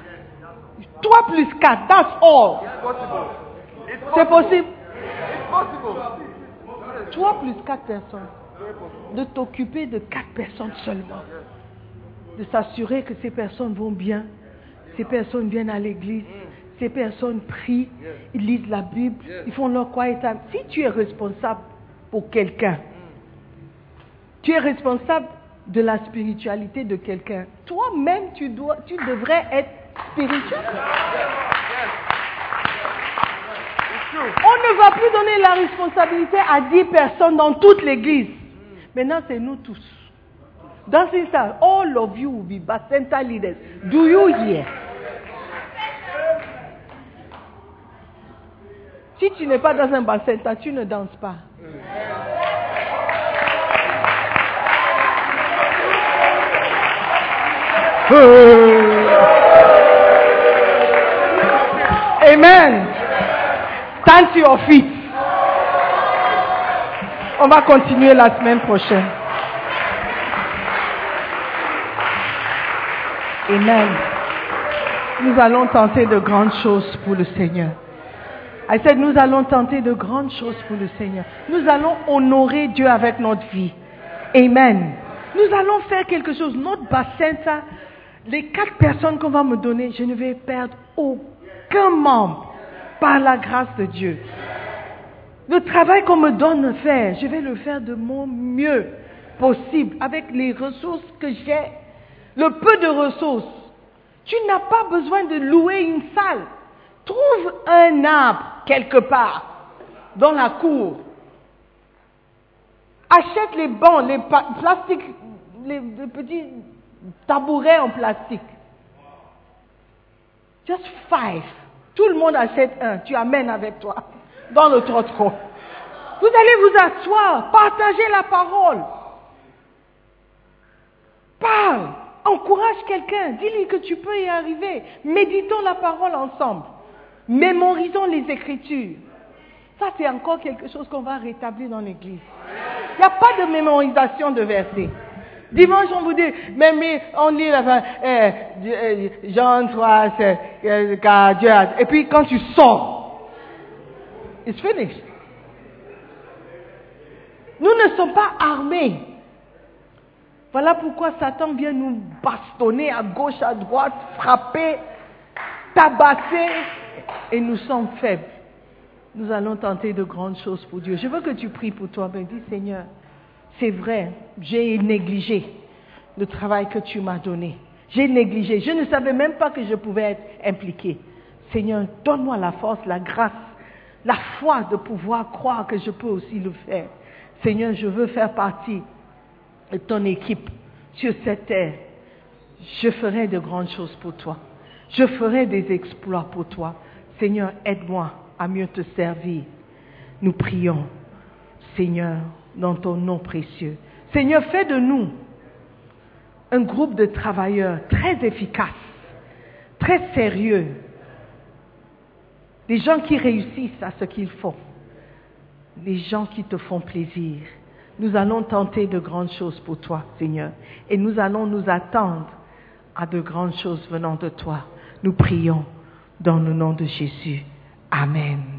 Toi plus quatre, that's all. C'est possible. Toi plus quatre personnes. De t'occuper de quatre personnes seulement. De s'assurer que ces personnes vont bien. Ces personnes viennent à l'église. Ces personnes prient. Ils lisent la Bible. Ils font leur quiet time. Si tu es responsable pour quelqu'un, tu es responsable de la spiritualité de quelqu'un. Toi-même, tu, dois, tu devrais être spirituel. On ne va plus donner la responsabilité à 10 personnes dans toute l'église. Maintenant, c'est nous tous. Dans ce sens, all of you will be Bacenta leaders. Do you hear? Si tu n'es pas dans un Bacenta, tu ne danses pas. Amen. Stand to your feet. On va continuer la semaine prochaine. Amen. Nous allons tenter de grandes choses pour le Seigneur. I said, nous allons tenter de grandes choses pour le Seigneur. Nous allons honorer Dieu avec notre vie. Amen. Nous allons faire quelque chose. Notre bassin, ça, les quatre personnes qu'on va me donner, je ne vais perdre aucun membre par la grâce de Dieu. Le travail qu'on me donne de faire, je vais le faire de mon mieux possible avec les ressources que j'ai, le peu de ressources. Tu n'as pas besoin de louer une salle. Trouve un arbre quelque part dans la cour. Achète les bancs, les plastiques, les petits tabourets en plastique. Just five. Tout le monde achète un. Tu amènes avec toi dans le trottoir. Vous allez vous asseoir, partager la parole. Parle, encourage quelqu'un, dis-lui que tu peux y arriver. Méditons la parole ensemble. Mémorisons les Écritures. Ça, c'est encore quelque chose qu'on va rétablir dans l'Église. Il n'y a pas de mémorisation de versets. Dimanche, on vous dit, mais, mais on lit la fin, euh, euh, Jean 3, c'est, euh, car Dieu a- Et puis quand tu sors, it's finished. Nous ne sommes pas armés. Voilà pourquoi Satan vient nous bastonner à gauche, à droite, frapper, tabasser, et nous sommes faibles. Nous allons tenter de grandes choses pour Dieu. Je veux que tu pries pour toi, mais dis Seigneur, c'est vrai, j'ai négligé le travail que tu m'as donné. J'ai négligé. Je ne savais même pas que je pouvais être impliqué. Seigneur, donne-moi la force, la grâce la foi de pouvoir croire que je peux aussi le faire. Seigneur, je veux faire partie de ton équipe sur cette terre. Je ferai de grandes choses pour toi. Je ferai des exploits pour toi. Seigneur, aide-moi à mieux te servir. Nous prions, Seigneur, dans ton nom précieux. Seigneur, fais de nous un groupe de travailleurs très efficaces, très sérieux, des gens qui réussissent à ce qu'ils font, des gens qui te font plaisir. Nous allons tenter de grandes choses pour toi, Seigneur, et nous allons nous attendre à de grandes choses venant de toi. Nous prions dans le nom de Jésus. Amen.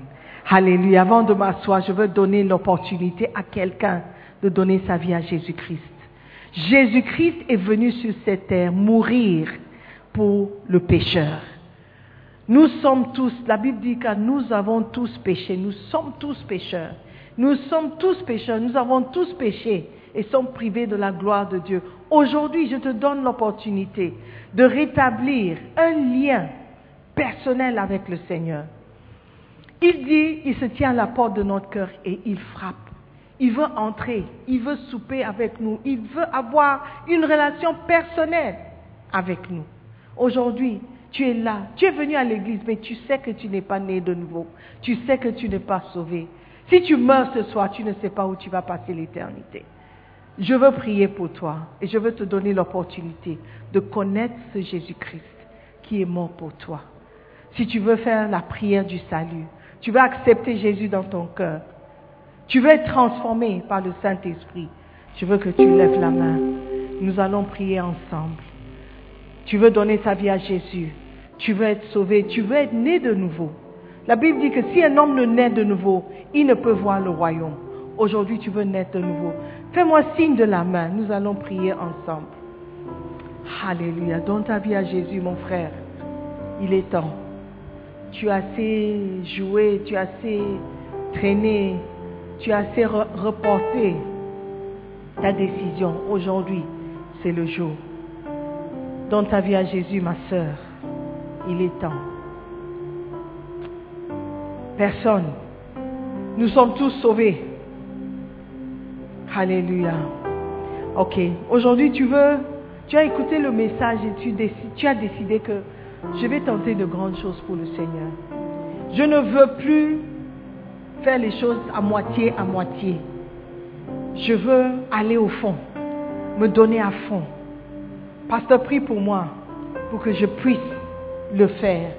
Alléluia. Avant de m'asseoir, je veux donner l'opportunité à quelqu'un de donner sa vie à Jésus-Christ. Jésus-Christ est venu sur cette terre mourir pour le pécheur. Nous sommes tous, la Bible dit que nous avons tous péché, nous sommes tous pécheurs. Nous sommes tous pécheurs, nous avons tous péché et sommes privés de la gloire de Dieu. Aujourd'hui, je te donne l'opportunité de rétablir un lien personnel avec le Seigneur. Il dit, il se tient à la porte de notre cœur et il frappe. Il veut entrer, il veut souper avec nous, il veut avoir une relation personnelle avec nous. Aujourd'hui, tu es là, tu es venu à l'église, mais tu sais que tu n'es pas né de nouveau, tu sais que tu n'es pas sauvé. Si tu meurs ce soir, tu ne sais pas où tu vas passer l'éternité. Je veux prier pour toi et je veux te donner l'opportunité de connaître ce Jésus-Christ qui est mort pour toi. Si tu veux faire la prière du salut, tu veux accepter Jésus dans ton cœur, tu veux être transformé par le Saint-Esprit, je veux que tu lèves la main. Nous allons prier ensemble. Tu veux donner ta vie à Jésus. Tu veux être sauvé. Tu veux être né de nouveau. La Bible dit que si un homme ne naît de nouveau, il ne peut voir le royaume. Aujourd'hui, tu veux naître de nouveau. Fais-moi signe de la main. Nous allons prier ensemble. Alléluia. Donne ta vie à Jésus, mon frère. Il est temps. Tu as assez joué, tu as assez traîné, tu as assez re- reporté ta décision. Aujourd'hui, c'est le jour. Donne ta vie à Jésus, ma sœur. Il est temps. Personne. Nous sommes tous sauvés. Alléluia. Ok. Aujourd'hui, tu veux, tu as écouté le message et tu as décidé que je vais tenter de grandes choses pour le Seigneur. Je ne veux plus faire les choses à moitié, à moitié. Je veux aller au fond, me donner à fond. Pasteur, prie pour moi, pour que je puisse le faire.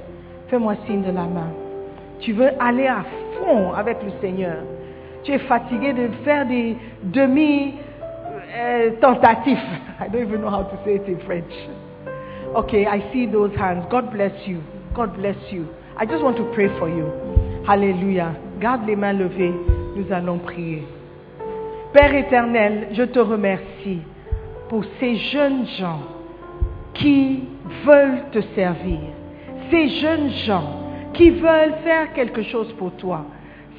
Fais-moi signe de la main. Tu veux aller à fond avec le Seigneur. Tu es fatigué de faire des demi-tentatifs. I don't even know how to say it in French. Okay, I see those hands. God bless you. God bless you. I just want to pray for you. Alléluia. Garde les mains levées. Nous allons prier. Père éternel, je te remercie pour ces jeunes gens qui veulent te servir. Ces jeunes gens qui veulent faire quelque chose pour toi.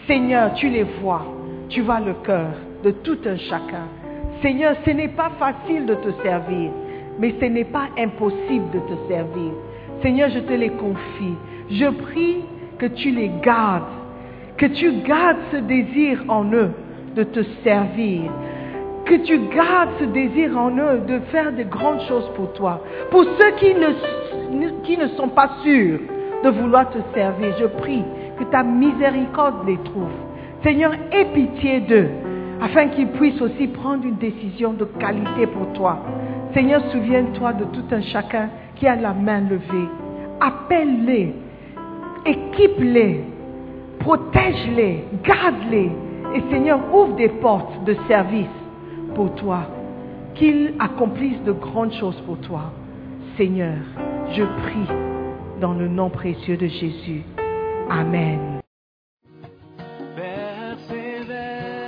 Seigneur, tu les vois. Tu vois le cœur de tout un chacun. Seigneur, ce n'est pas facile de te servir, mais ce n'est pas impossible de te servir. Seigneur, je te les confie. Je prie que tu les gardes, que tu gardes ce désir en eux de te servir, que tu gardes ce désir en eux de faire de grandes choses pour toi. Pour ceux qui ne, qui ne sont pas sûrs de vouloir te servir, je prie que ta miséricorde les trouve. Seigneur, aie pitié d'eux, afin qu'ils puissent aussi prendre une décision de qualité pour toi. Seigneur, souviens-toi de tout un chacun qui a la main levée. Appelle-les, équipe-les, protège-les, garde-les. Et Seigneur, ouvre des portes de service pour toi. Qu'ils accomplissent de grandes choses pour toi. Seigneur, je prie dans le nom précieux de Jésus. Amen.